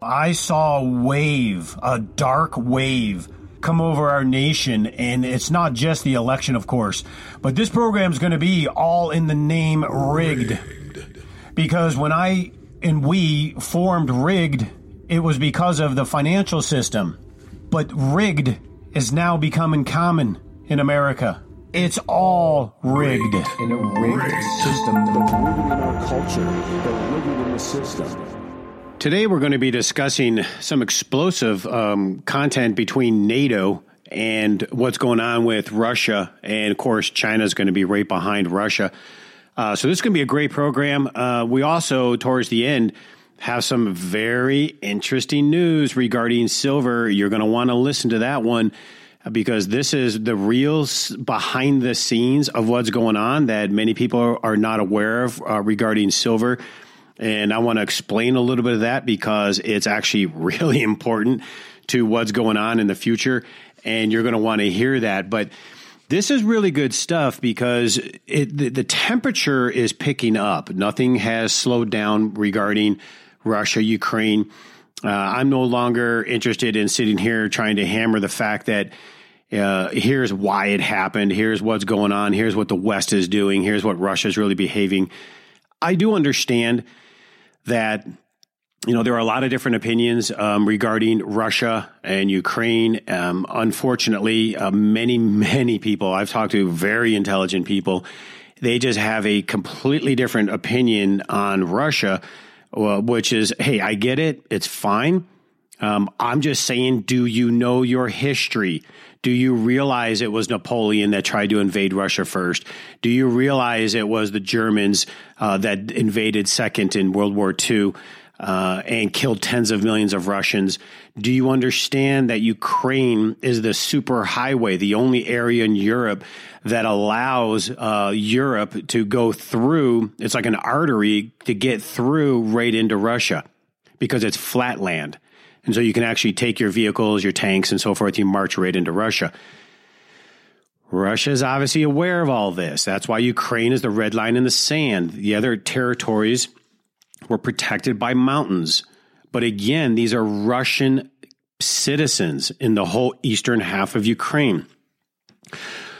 I saw a wave, a dark wave come over our nation. And it's not just the election, of course, but this program is going to be all in the name rigged. rigged. Because when I and we formed rigged, it was because of the financial system. But rigged is now becoming common in America. It's all rigged. rigged. In a rigged, rigged. system, the rigged in our culture, the rigged in the system. Today, we're going to be discussing some explosive um, content between NATO and what's going on with Russia. And of course, China is going to be right behind Russia. Uh, so, this is going to be a great program. Uh, we also, towards the end, have some very interesting news regarding silver. You're going to want to listen to that one because this is the real behind the scenes of what's going on that many people are not aware of uh, regarding silver. And I want to explain a little bit of that because it's actually really important to what's going on in the future. And you're going to want to hear that. But this is really good stuff because it, the, the temperature is picking up. Nothing has slowed down regarding Russia, Ukraine. Uh, I'm no longer interested in sitting here trying to hammer the fact that uh, here's why it happened, here's what's going on, here's what the West is doing, here's what Russia's really behaving. I do understand that you know there are a lot of different opinions um, regarding Russia and Ukraine. Um, unfortunately, uh, many many people I've talked to, very intelligent people, they just have a completely different opinion on Russia, uh, which is, hey, I get it, it's fine. Um, I'm just saying, do you know your history? Do you realize it was Napoleon that tried to invade Russia first? Do you realize it was the Germans uh, that invaded second in World War II uh, and killed tens of millions of Russians? Do you understand that Ukraine is the super highway, the only area in Europe that allows uh, Europe to go through? It's like an artery to get through right into Russia because it's flat land. And so you can actually take your vehicles, your tanks, and so forth, you march right into Russia. Russia is obviously aware of all this. That's why Ukraine is the red line in the sand. The other territories were protected by mountains. But again, these are Russian citizens in the whole eastern half of Ukraine.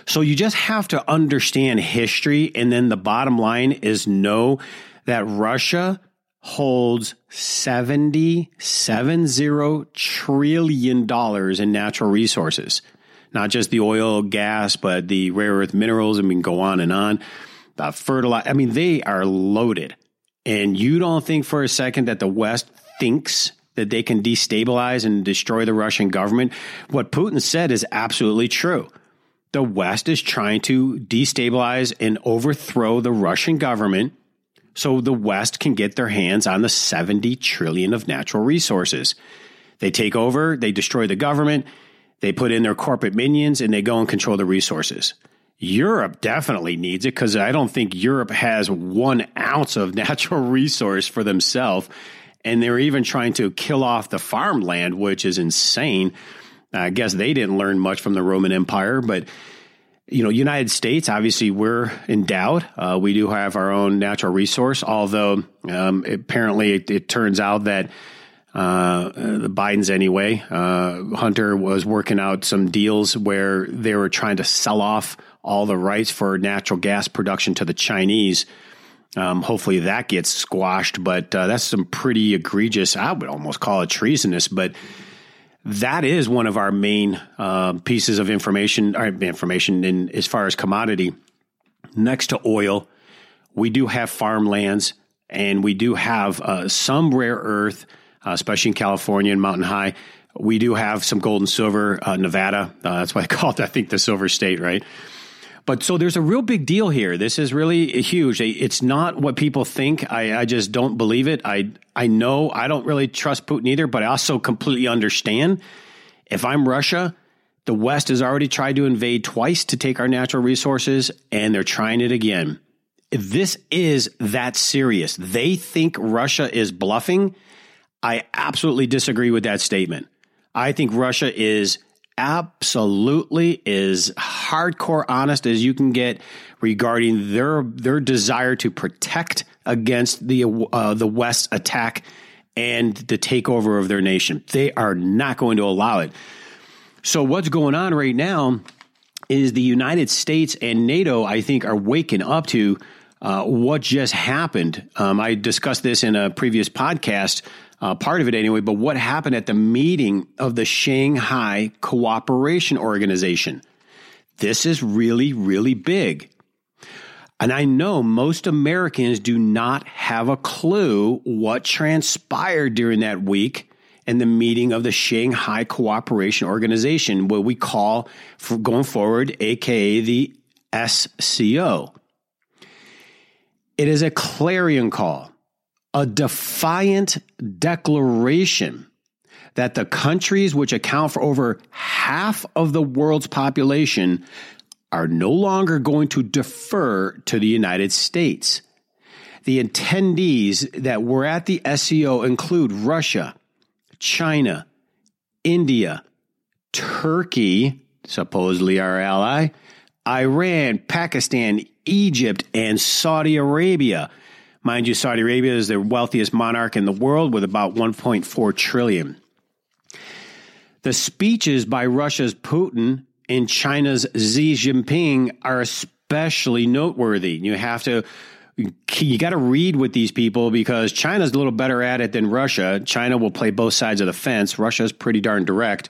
So you just have to understand history. And then the bottom line is know that Russia holds 70, 70 trillion dollars in natural resources. Not just the oil, gas, but the rare earth minerals. I mean, go on and on. The fertilizer. I mean, they are loaded. And you don't think for a second that the West thinks that they can destabilize and destroy the Russian government. What Putin said is absolutely true. The West is trying to destabilize and overthrow the Russian government so the West can get their hands on the 70 trillion of natural resources. They take over, they destroy the government, they put in their corporate minions, and they go and control the resources. Europe definitely needs it because I don't think Europe has one ounce of natural resource for themselves. And they're even trying to kill off the farmland, which is insane. I guess they didn't learn much from the Roman Empire, but you know, United States, obviously, we're endowed. Uh, we do have our own natural resource, although um, apparently it, it, turns out that uh, the Bidens, anyway, uh, Hunter was working out some deals where they were trying to sell off all the rights for natural gas production to the Chinese. Um, hopefully that gets squashed, but uh, that's some pretty egregious, I would almost call it treasonous, but that is one of our main uh, pieces of information, or information in as far as commodity. Next to oil, we do have farmlands, and we do have uh, some rare earth, uh, especially in California and Mountain High. We do have some gold and silver, uh, Nevada. Uh, that's why I call it, I think, the silver state, right? But so there's a real big deal here. This is really huge. It's not what people think. I, I just don't believe it. I I know I don't really trust Putin either, but I also completely understand. If I'm Russia, the West has already tried to invade twice to take our natural resources, and they're trying it again. This is that serious. They think Russia is bluffing. I absolutely disagree with that statement. I think Russia is absolutely is hardcore honest as you can get regarding their their desire to protect against the uh, the West attack and the takeover of their nation. They are not going to allow it. So, what's going on right now is the United States and NATO, I think, are waking up to uh, what just happened. Um, I discussed this in a previous podcast, uh, part of it anyway, but what happened at the meeting of the Shanghai Cooperation Organization. This is really, really big. And I know most Americans do not have a clue what transpired during that week in the meeting of the Shanghai Cooperation Organization, what we call for going forward, aka the SCO. It is a clarion call, a defiant declaration that the countries which account for over half of the world's population are no longer going to defer to the United States. The attendees that were at the SCO include Russia, China, India, Turkey, supposedly our ally, Iran, Pakistan, Egypt, and Saudi Arabia. Mind you, Saudi Arabia is the wealthiest monarch in the world with about 1.4 trillion. The speeches by Russia's Putin and China's Xi Jinping are especially noteworthy. You have to you got to read with these people because China's a little better at it than Russia. China will play both sides of the fence. Russia's pretty darn direct.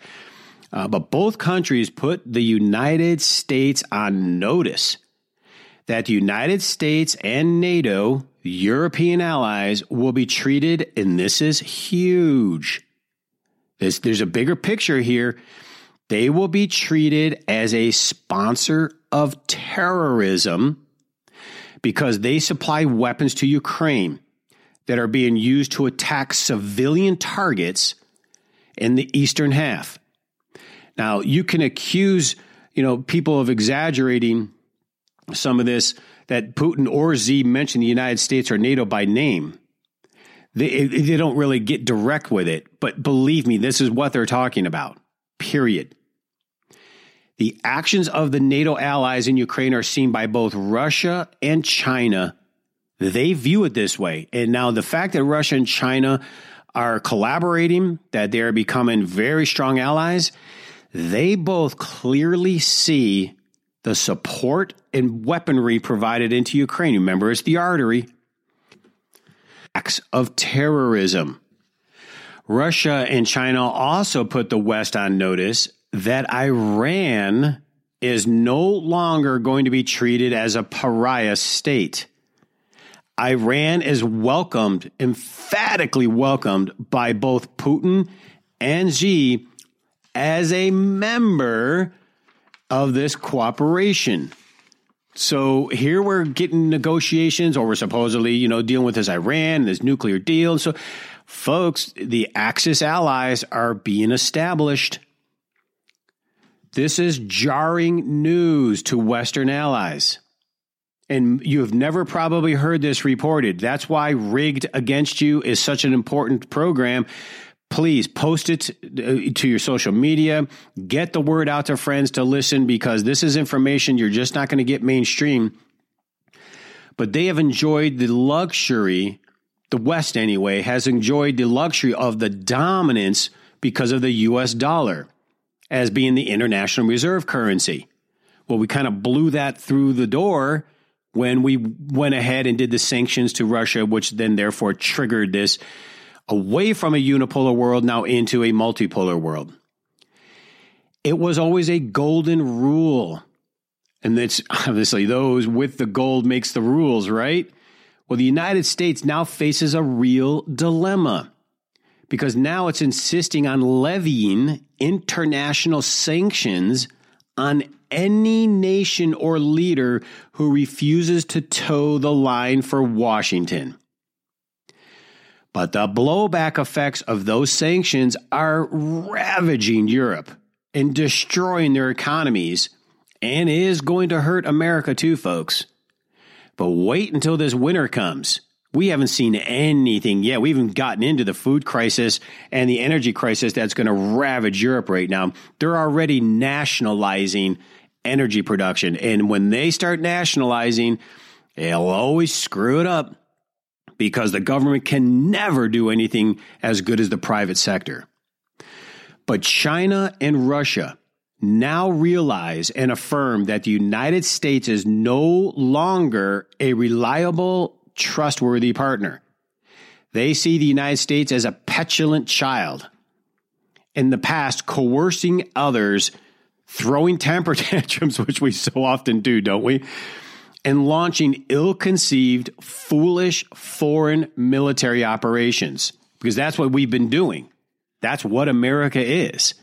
Uh, but both countries put the United States on notice that the United States and NATO, European allies, will be treated, and this is huge. This, there's a bigger picture here. They will be treated as a sponsor of terrorism because they supply weapons to Ukraine that are being used to attack civilian targets in the eastern half. Now, you can accuse, you know, people of exaggerating some of this that Putin or Xi mentioned the United States or NATO by name. They, they don't really get direct with it, but believe me, this is what they're talking about. Period. The actions of the NATO allies in Ukraine are seen by both Russia and China. They view it this way. And now the fact that Russia and China are collaborating, that they're becoming very strong allies, they both clearly see the support and weaponry provided into Ukraine. Remember, it's the artery. Acts of terrorism. Russia and China also put the West on notice that Iran is no longer going to be treated as a pariah state. Iran is welcomed, emphatically welcomed by both Putin and Xi as a member of this cooperation. So here we're getting negotiations, or we're supposedly, you know, dealing with this Iran, this nuclear deal. So, folks, the Axis allies are being established. This is jarring news to Western allies. And you have never probably heard this reported. That's why Rigged Against You is such an important program. Please post it uh, to your social media. Get the word out to friends to listen because this is information you're just not going to get mainstream. But they have enjoyed the luxury, the West anyway, has enjoyed the luxury of the dominance because of the US dollar as being the international reserve currency. Well, we kind of blew that through the door when we went ahead and did the sanctions to Russia, which then therefore triggered this away from a unipolar world now into a multipolar world. It was always a golden rule. And it's obviously those with the gold makes the rules, right? Well, the United States now faces a real dilemma because now it's insisting on levying international sanctions on any nation or leader who refuses to toe the line for Washington. But the blowback effects of those sanctions are ravaging Europe and destroying their economies and is going to hurt America too, folks. But wait until this winter comes we haven't seen anything yet. We haven't gotten into the food crisis and the energy crisis that's going to ravage Europe right now. They're already nationalizing energy production. And when they start nationalizing, they'll always screw it up because the government can never do anything as good as the private sector. But China and Russia now realize and affirm that the United States is no longer a reliable, trustworthy partner. They see the United States as a petulant child. In the past, coercing others, throwing temper tantrums, which we so often do, don't we? And launching ill conceived, foolish foreign military operations. Because that's what we've been doing. That's what America is.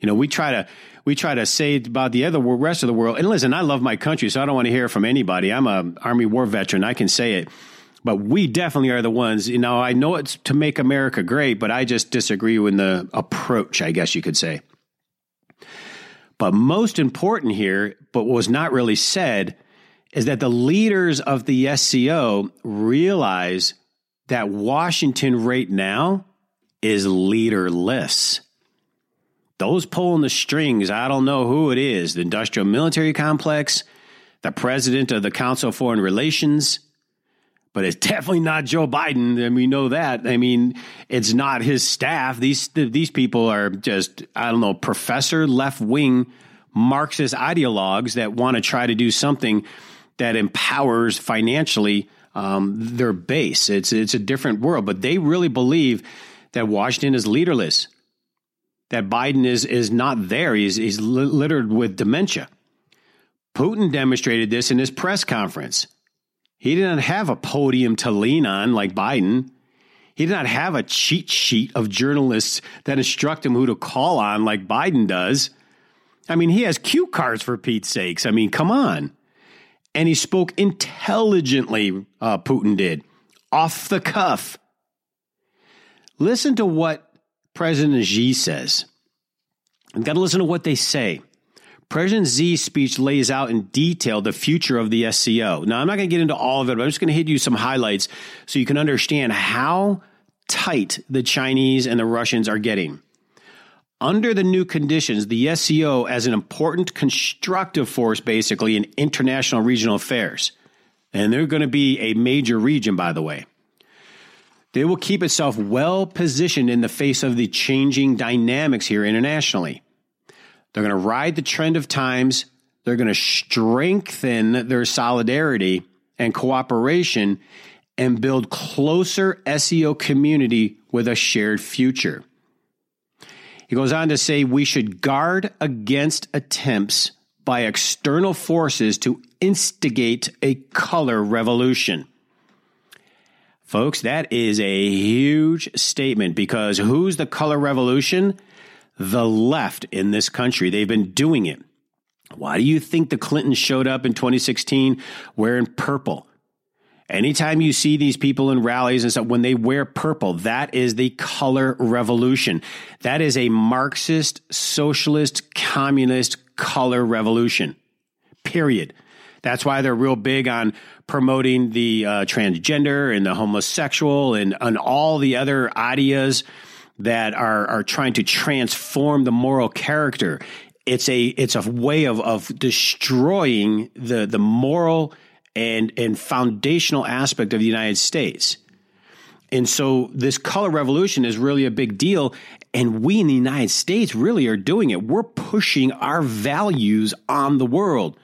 You know, we try to we try to say about the other rest of the world. And listen, I love my country, so I don't want to hear from anybody. I'm a Army War veteran. I can say it. But we definitely are the ones, you know, I know it's to make America great, but I just disagree with the approach, I guess you could say. But most important here, but was not really said, is that the leaders of the SCO realize that Washington right now is leaderless. Those pulling the strings, I don't know who it is the industrial military complex, the president of the Council of Foreign Relations, but it's definitely not Joe Biden, and we know that. I mean, it's not his staff. These these people are just I don't know, professor left wing Marxist ideologues that want to try to do something that empowers financially um, their base. It's it's a different world, but they really believe that Washington is leaderless that Biden is is not there. He's he's littered with dementia. Putin demonstrated this in his press conference. He didn't have a podium to lean on like Biden. He did not have a cheat sheet of journalists that instruct him who to call on like Biden does. I mean, he has cue cards for Pete's sakes. I mean, come on. And he spoke intelligently, uh, Putin did, off the cuff. Listen to what President Xi says. You've got to listen to what they say. President Xi's speech lays out in detail the future of the SCO. Now, I'm not going to get into all of it, but I'm just going to hit you some highlights so you can understand how tight the Chinese and the Russians are getting. Under the new conditions, the SCO as an important constructive force, basically, in international regional affairs. And they're going to be a major region, by the way. They will keep itself well positioned in the face of the changing dynamics here internationally. They're going to ride the trend of times. They're going to strengthen their solidarity and cooperation and build closer SCO community with a shared future. He goes on to say we should guard against attempts by external forces to instigate a color revolution. Folks, that is a huge statement because who's the color revolution? The left in this country. They've been doing it. Why do you think the Clintons showed up in 2016 wearing purple? Anytime you see these people in rallies and stuff, when they wear purple, that is the color revolution. That is a Marxist, socialist, communist color revolution. Period. That's why they're real big on promoting the uh, transgender and the homosexual and, and all the other ideas that are, are trying to transform the moral character. It's a it's a way of, of destroying the, the moral and, and foundational aspect of the United States. And so this color revolution is really a big deal. And we in the United States really are doing it. We're pushing our values on the world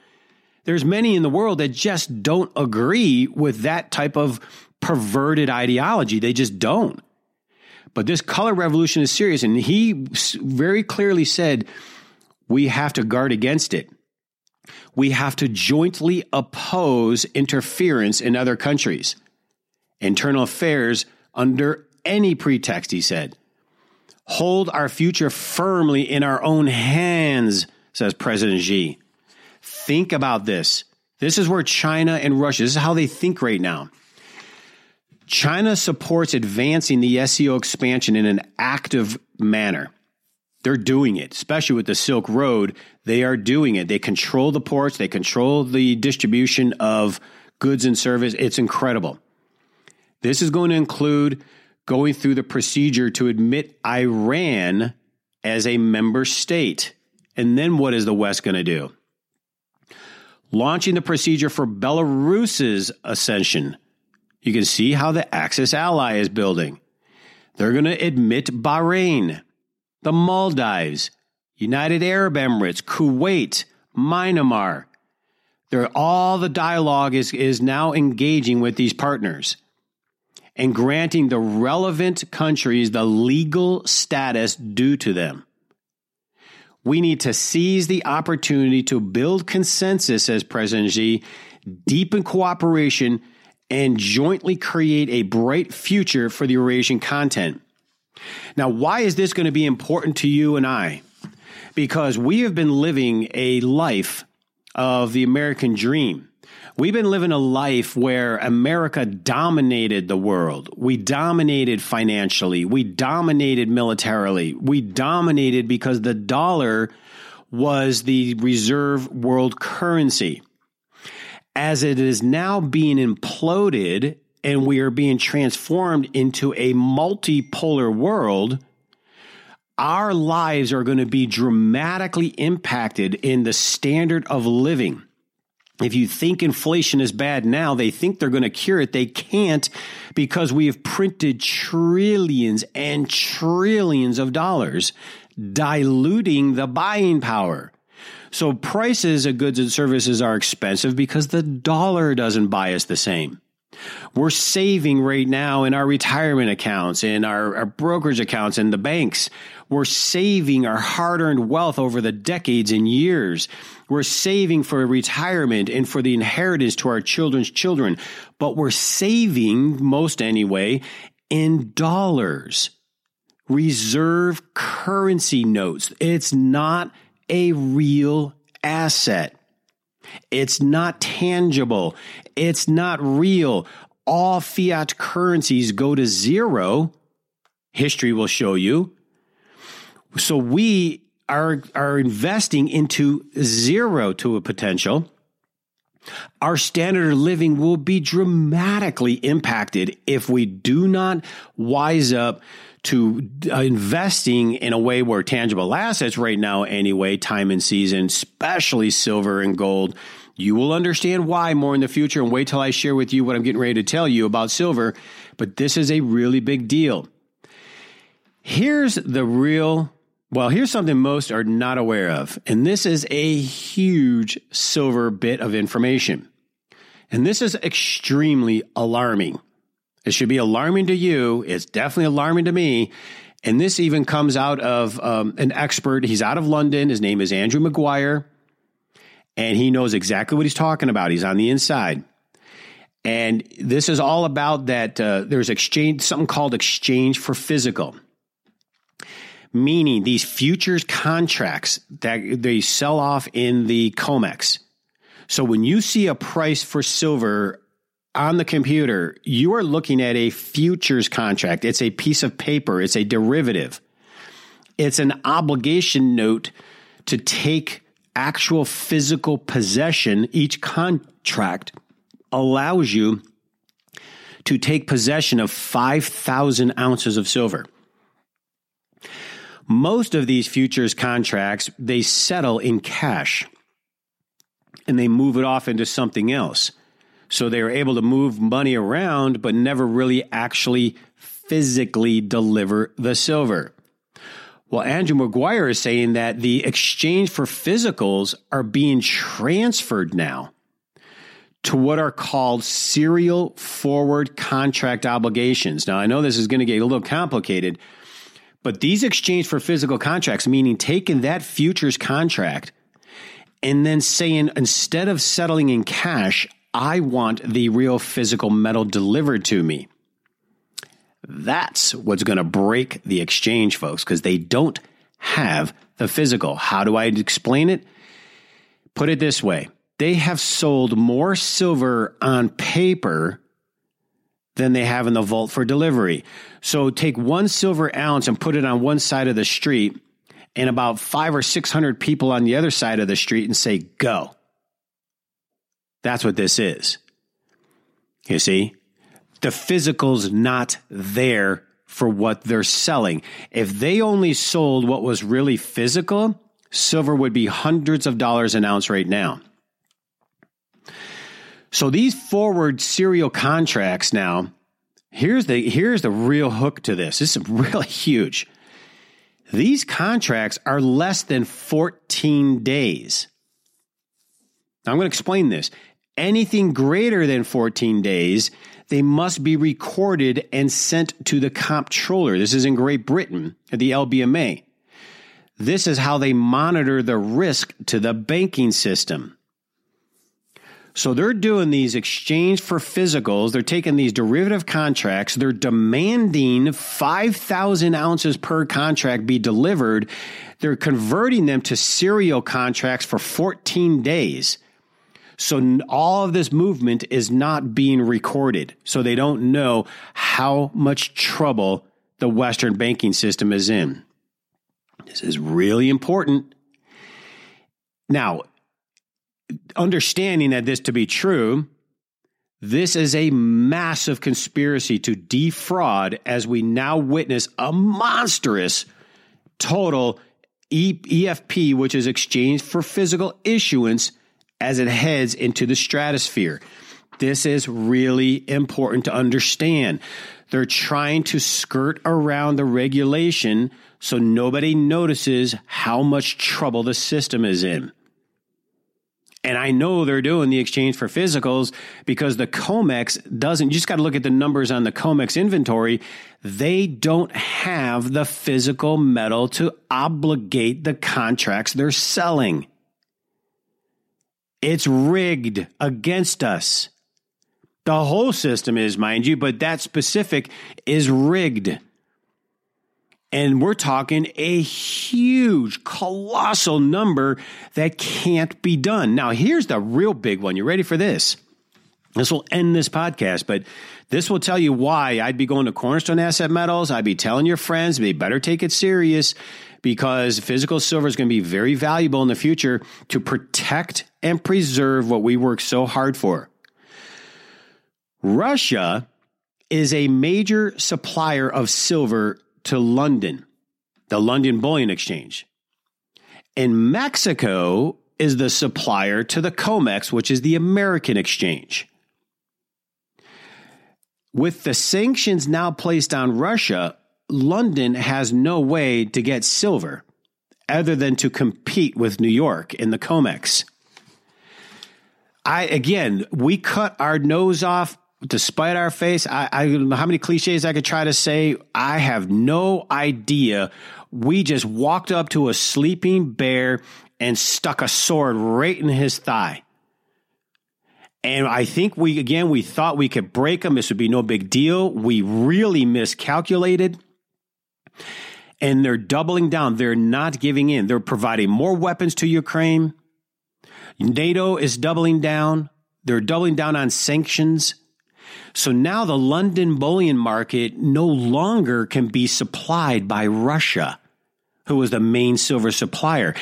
there's many in the world that just don't agree with that type of perverted ideology. They just don't. But this color revolution is serious. And he very clearly said, we have to guard against it. We have to jointly oppose interference in other countries, internal affairs under any pretext, he said. Hold our future firmly in our own hands, says President Xi. Think about this. This is where China and Russia, this is how they think right now. China supports advancing the SCO expansion in an active manner. They're doing it, especially with the Silk Road. They are doing it. They control the ports, they control the distribution of goods and service. It's incredible. This is going to include going through the procedure to admit Iran as a member state. And then what is the West going to do? launching the procedure for Belarus's ascension You can see how the Axis ally is building. They're going to admit Bahrain, the Maldives, United Arab Emirates, Kuwait, Myanmar. They're, all the dialogue is, is now engaging with these partners and granting the relevant countries the legal status due to them. We need to seize the opportunity to build consensus, says President Xi, deepen cooperation, and jointly create a bright future for the Eurasian continent. Now, why is this going to be important to you and I? Because we have been living a life of the American dream. We've been living a life where America dominated the world. We dominated financially. We dominated militarily. We dominated because the dollar was the reserve world currency. As it is now being imploded and we are being transformed into a multipolar world, our lives are going to be dramatically impacted in the standard of living. If you think inflation is bad now, they think they're going to cure it. They can't because we have printed trillions and trillions of dollars, diluting the buying power. So prices of goods and services are expensive because the dollar doesn't buy us the same. We're saving right now in our retirement accounts, in our, our brokerage accounts, in the banks. We're saving our hard earned wealth over the decades and years. We're saving for retirement and for the inheritance to our children's children, but we're saving, most anyway, in dollars. Reserve currency notes. It's not a real asset. It's not tangible. It's not real. All fiat currencies go to zero. History will show you. So we are, are investing into zero to a potential. Our standard of living will be dramatically impacted if we do not wise up to uh, investing in a way where tangible assets right now, anyway, time and season, especially silver and gold. You will understand why more in the future and wait till I share with you what I'm getting ready to tell you about silver. But this is a really big deal. Here's the real, well, here's something most are not aware of. And this is a huge silver bit of information. And this is extremely alarming. It should be alarming to you. It's definitely alarming to me. And this even comes out of um, an expert. He's out of London. His name is Andrew Maguire. And he knows exactly what he's talking about. He's on the inside. And this is all about that uh, there's exchange, something called exchange for physical. Meaning these futures contracts that they sell off in the COMEX. So when you see a price for silver on the computer, you are looking at a futures contract. It's a piece of paper, it's a derivative. It's an obligation note to take actual physical possession. Each contract allows you to take possession of 5,000 ounces of silver. Most of these futures contracts, they settle in cash and they move it off into something else. So they were able to move money around, but never really actually physically deliver the silver. Well, Andrew Maguire is saying that the exchange for physicals are being transferred now to what are called serial forward contract obligations. Now, I know this is going to get a little complicated, but these exchange for physical contracts, meaning taking that futures contract and then saying instead of settling in cash, I want the real physical metal delivered to me. That's what's going to break the exchange, folks, because they don't have the physical. How do I explain it? Put it this way they have sold more silver on paper than they have in the vault for delivery. So take one silver ounce and put it on one side of the street, and about five or 600 people on the other side of the street and say, go. That's what this is. You see, the physical's not there for what they're selling. If they only sold what was really physical, silver would be hundreds of dollars an ounce right now. So these forward serial contracts now, here's the here's the real hook to this. This is really huge. These contracts are less than 14 days. Now I'm going to explain this. Anything greater than 14 days, they must be recorded and sent to the comptroller. This is in Great Britain at the LBMA. This is how they monitor the risk to the banking system. So they're doing these exchange for physicals. They're taking these derivative contracts. They're demanding 5,000 ounces per contract be delivered. They're converting them to serial contracts for 14 days. So all of this movement is not being recorded. So they don't know how much trouble the Western banking system is in. This is really important. Now, understanding that this to be true, this is a massive conspiracy to defraud as we now witness a monstrous total EFP, which is exchange for physical issuance, as it heads into the stratosphere. This is really important to understand. They're trying to skirt around the regulation so nobody notices how much trouble the system is in. And I know they're doing the exchange for physicals because the COMEX doesn't, you just got to look at the numbers on the COMEX inventory. They don't have the physical metal to obligate the contracts they're selling. It's rigged against us. The whole system is, mind you, but that specific is rigged. And we're talking a huge, colossal number that can't be done. Now, here's the real big one. You ready for this? This will end this podcast, but this will tell you why I'd be going to Cornerstone Asset Metals. I'd be telling your friends they better take it serious because physical silver is going to be very valuable in the future to protect and preserve what we work so hard for. Russia is a major supplier of silver to London, the London Bullion Exchange. And Mexico is the supplier to the COMEX, which is the American exchange. With the sanctions now placed on Russia, London has no way to get silver other than to compete with New York in the COMEX. I again, we cut our nose off despite our face, I, I how many cliches I could try to say. I have no idea. We just walked up to a sleeping bear and stuck a sword right in his thigh. And I think we, again, we thought we could break them. This would be no big deal. We really miscalculated. And they're doubling down. They're not giving in. They're providing more weapons to Ukraine. NATO is doubling down. They're doubling down on sanctions. So now the London bullion market no longer can be supplied by Russia, who was the main silver supplier.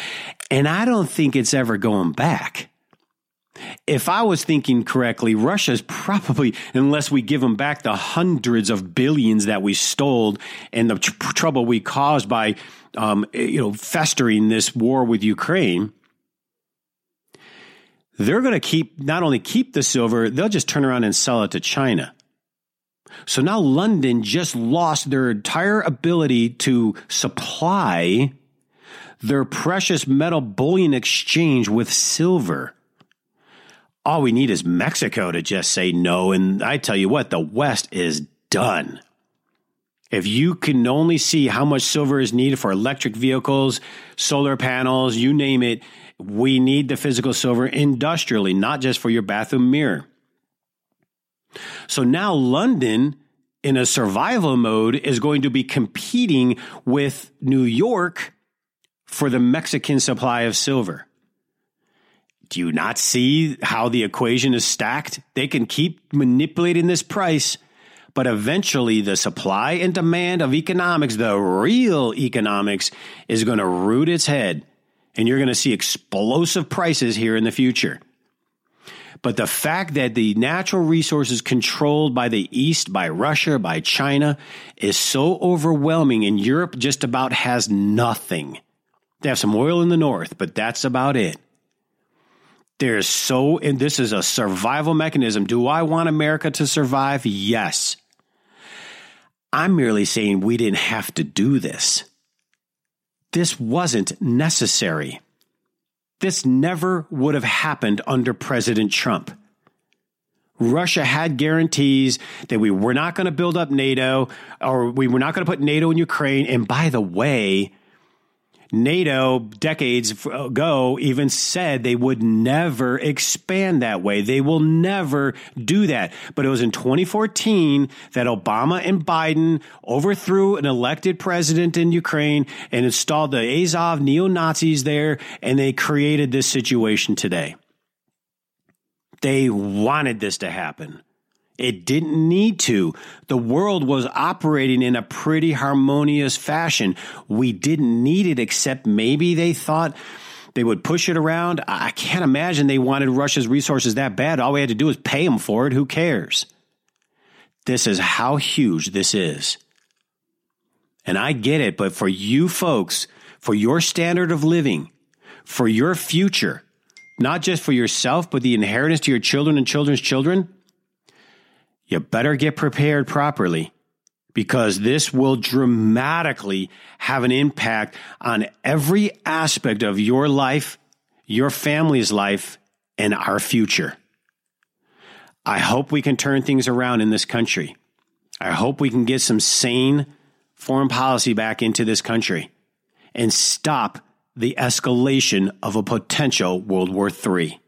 And I don't think it's ever going back. If I was thinking correctly, Russia's probably, unless we give them back the hundreds of billions that we stole and the tr- trouble we caused by, um, you know, festering this war with Ukraine, they're going to keep not only keep the silver, they'll just turn around and sell it to China. So now London just lost their entire ability to supply their precious metal bullion exchange with silver. All we need is Mexico to just say no. And I tell you what, the West is done. If you can only see how much silver is needed for electric vehicles, solar panels, you name it, we need the physical silver industrially, not just for your bathroom mirror. So now London, in a survival mode, is going to be competing with New York for the Mexican supply of silver. Do you not see how the equation is stacked? They can keep manipulating this price, but eventually the supply and demand of economics, the real economics, is going to root its head and you're going to see explosive prices here in the future. But the fact that the natural resources controlled by the East, by Russia, by China, is so overwhelming, and Europe just about has nothing. They have some oil in the north, but that's about it. There's so, and this is a survival mechanism. Do I want America to survive? Yes. I'm merely saying we didn't have to do this. This wasn't necessary. This never would have happened under President Trump. Russia had guarantees that we were not going to build up NATO or we were not going to put NATO in Ukraine. And by the way, NATO decades ago even said they would never expand that way. They will never do that. But it was in 2014 that Obama and Biden overthrew an elected president in Ukraine and installed the Azov neo Nazis there, and they created this situation today. They wanted this to happen. It didn't need to. The world was operating in a pretty harmonious fashion. We didn't need it, except maybe they thought they would push it around. I can't imagine they wanted Russia's resources that bad. All we had to do was pay them for it. Who cares? This is how huge this is. And I get it, but for you folks, for your standard of living, for your future, not just for yourself, but the inheritance to your children and children's children, you better get prepared properly because this will dramatically have an impact on every aspect of your life, your family's life, and our future. I hope we can turn things around in this country. I hope we can get some sane foreign policy back into this country and stop the escalation of a potential World War III.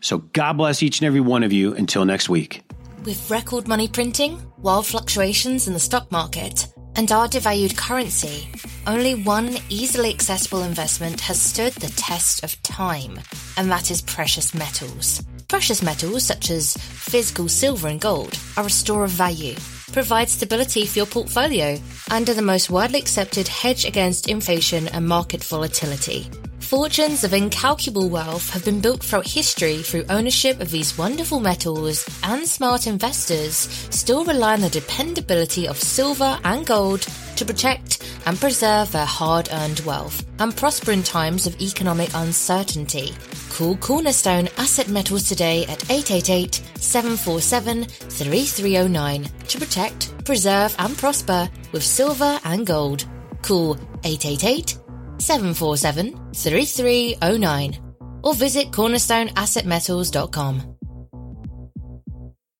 So God bless each and every one of you until next week. With record money printing, wild fluctuations in the stock market, and our devalued currency, only one easily accessible investment has stood the test of time, and that is precious metals. Precious metals such as physical silver and gold are a store of value, provide stability for your portfolio, and are the most widely accepted hedge against inflation and market volatility. Fortunes of incalculable wealth have been built throughout history through ownership of these wonderful metals, and smart investors still rely on the dependability of silver and gold to protect and preserve their hard earned wealth and prosper in times of economic uncertainty. Call Cornerstone Asset Metals today at 888 747 3309 to protect, preserve, and prosper with silver and gold. Call 888 747 3309 or visit cornerstoneassetmetals.com.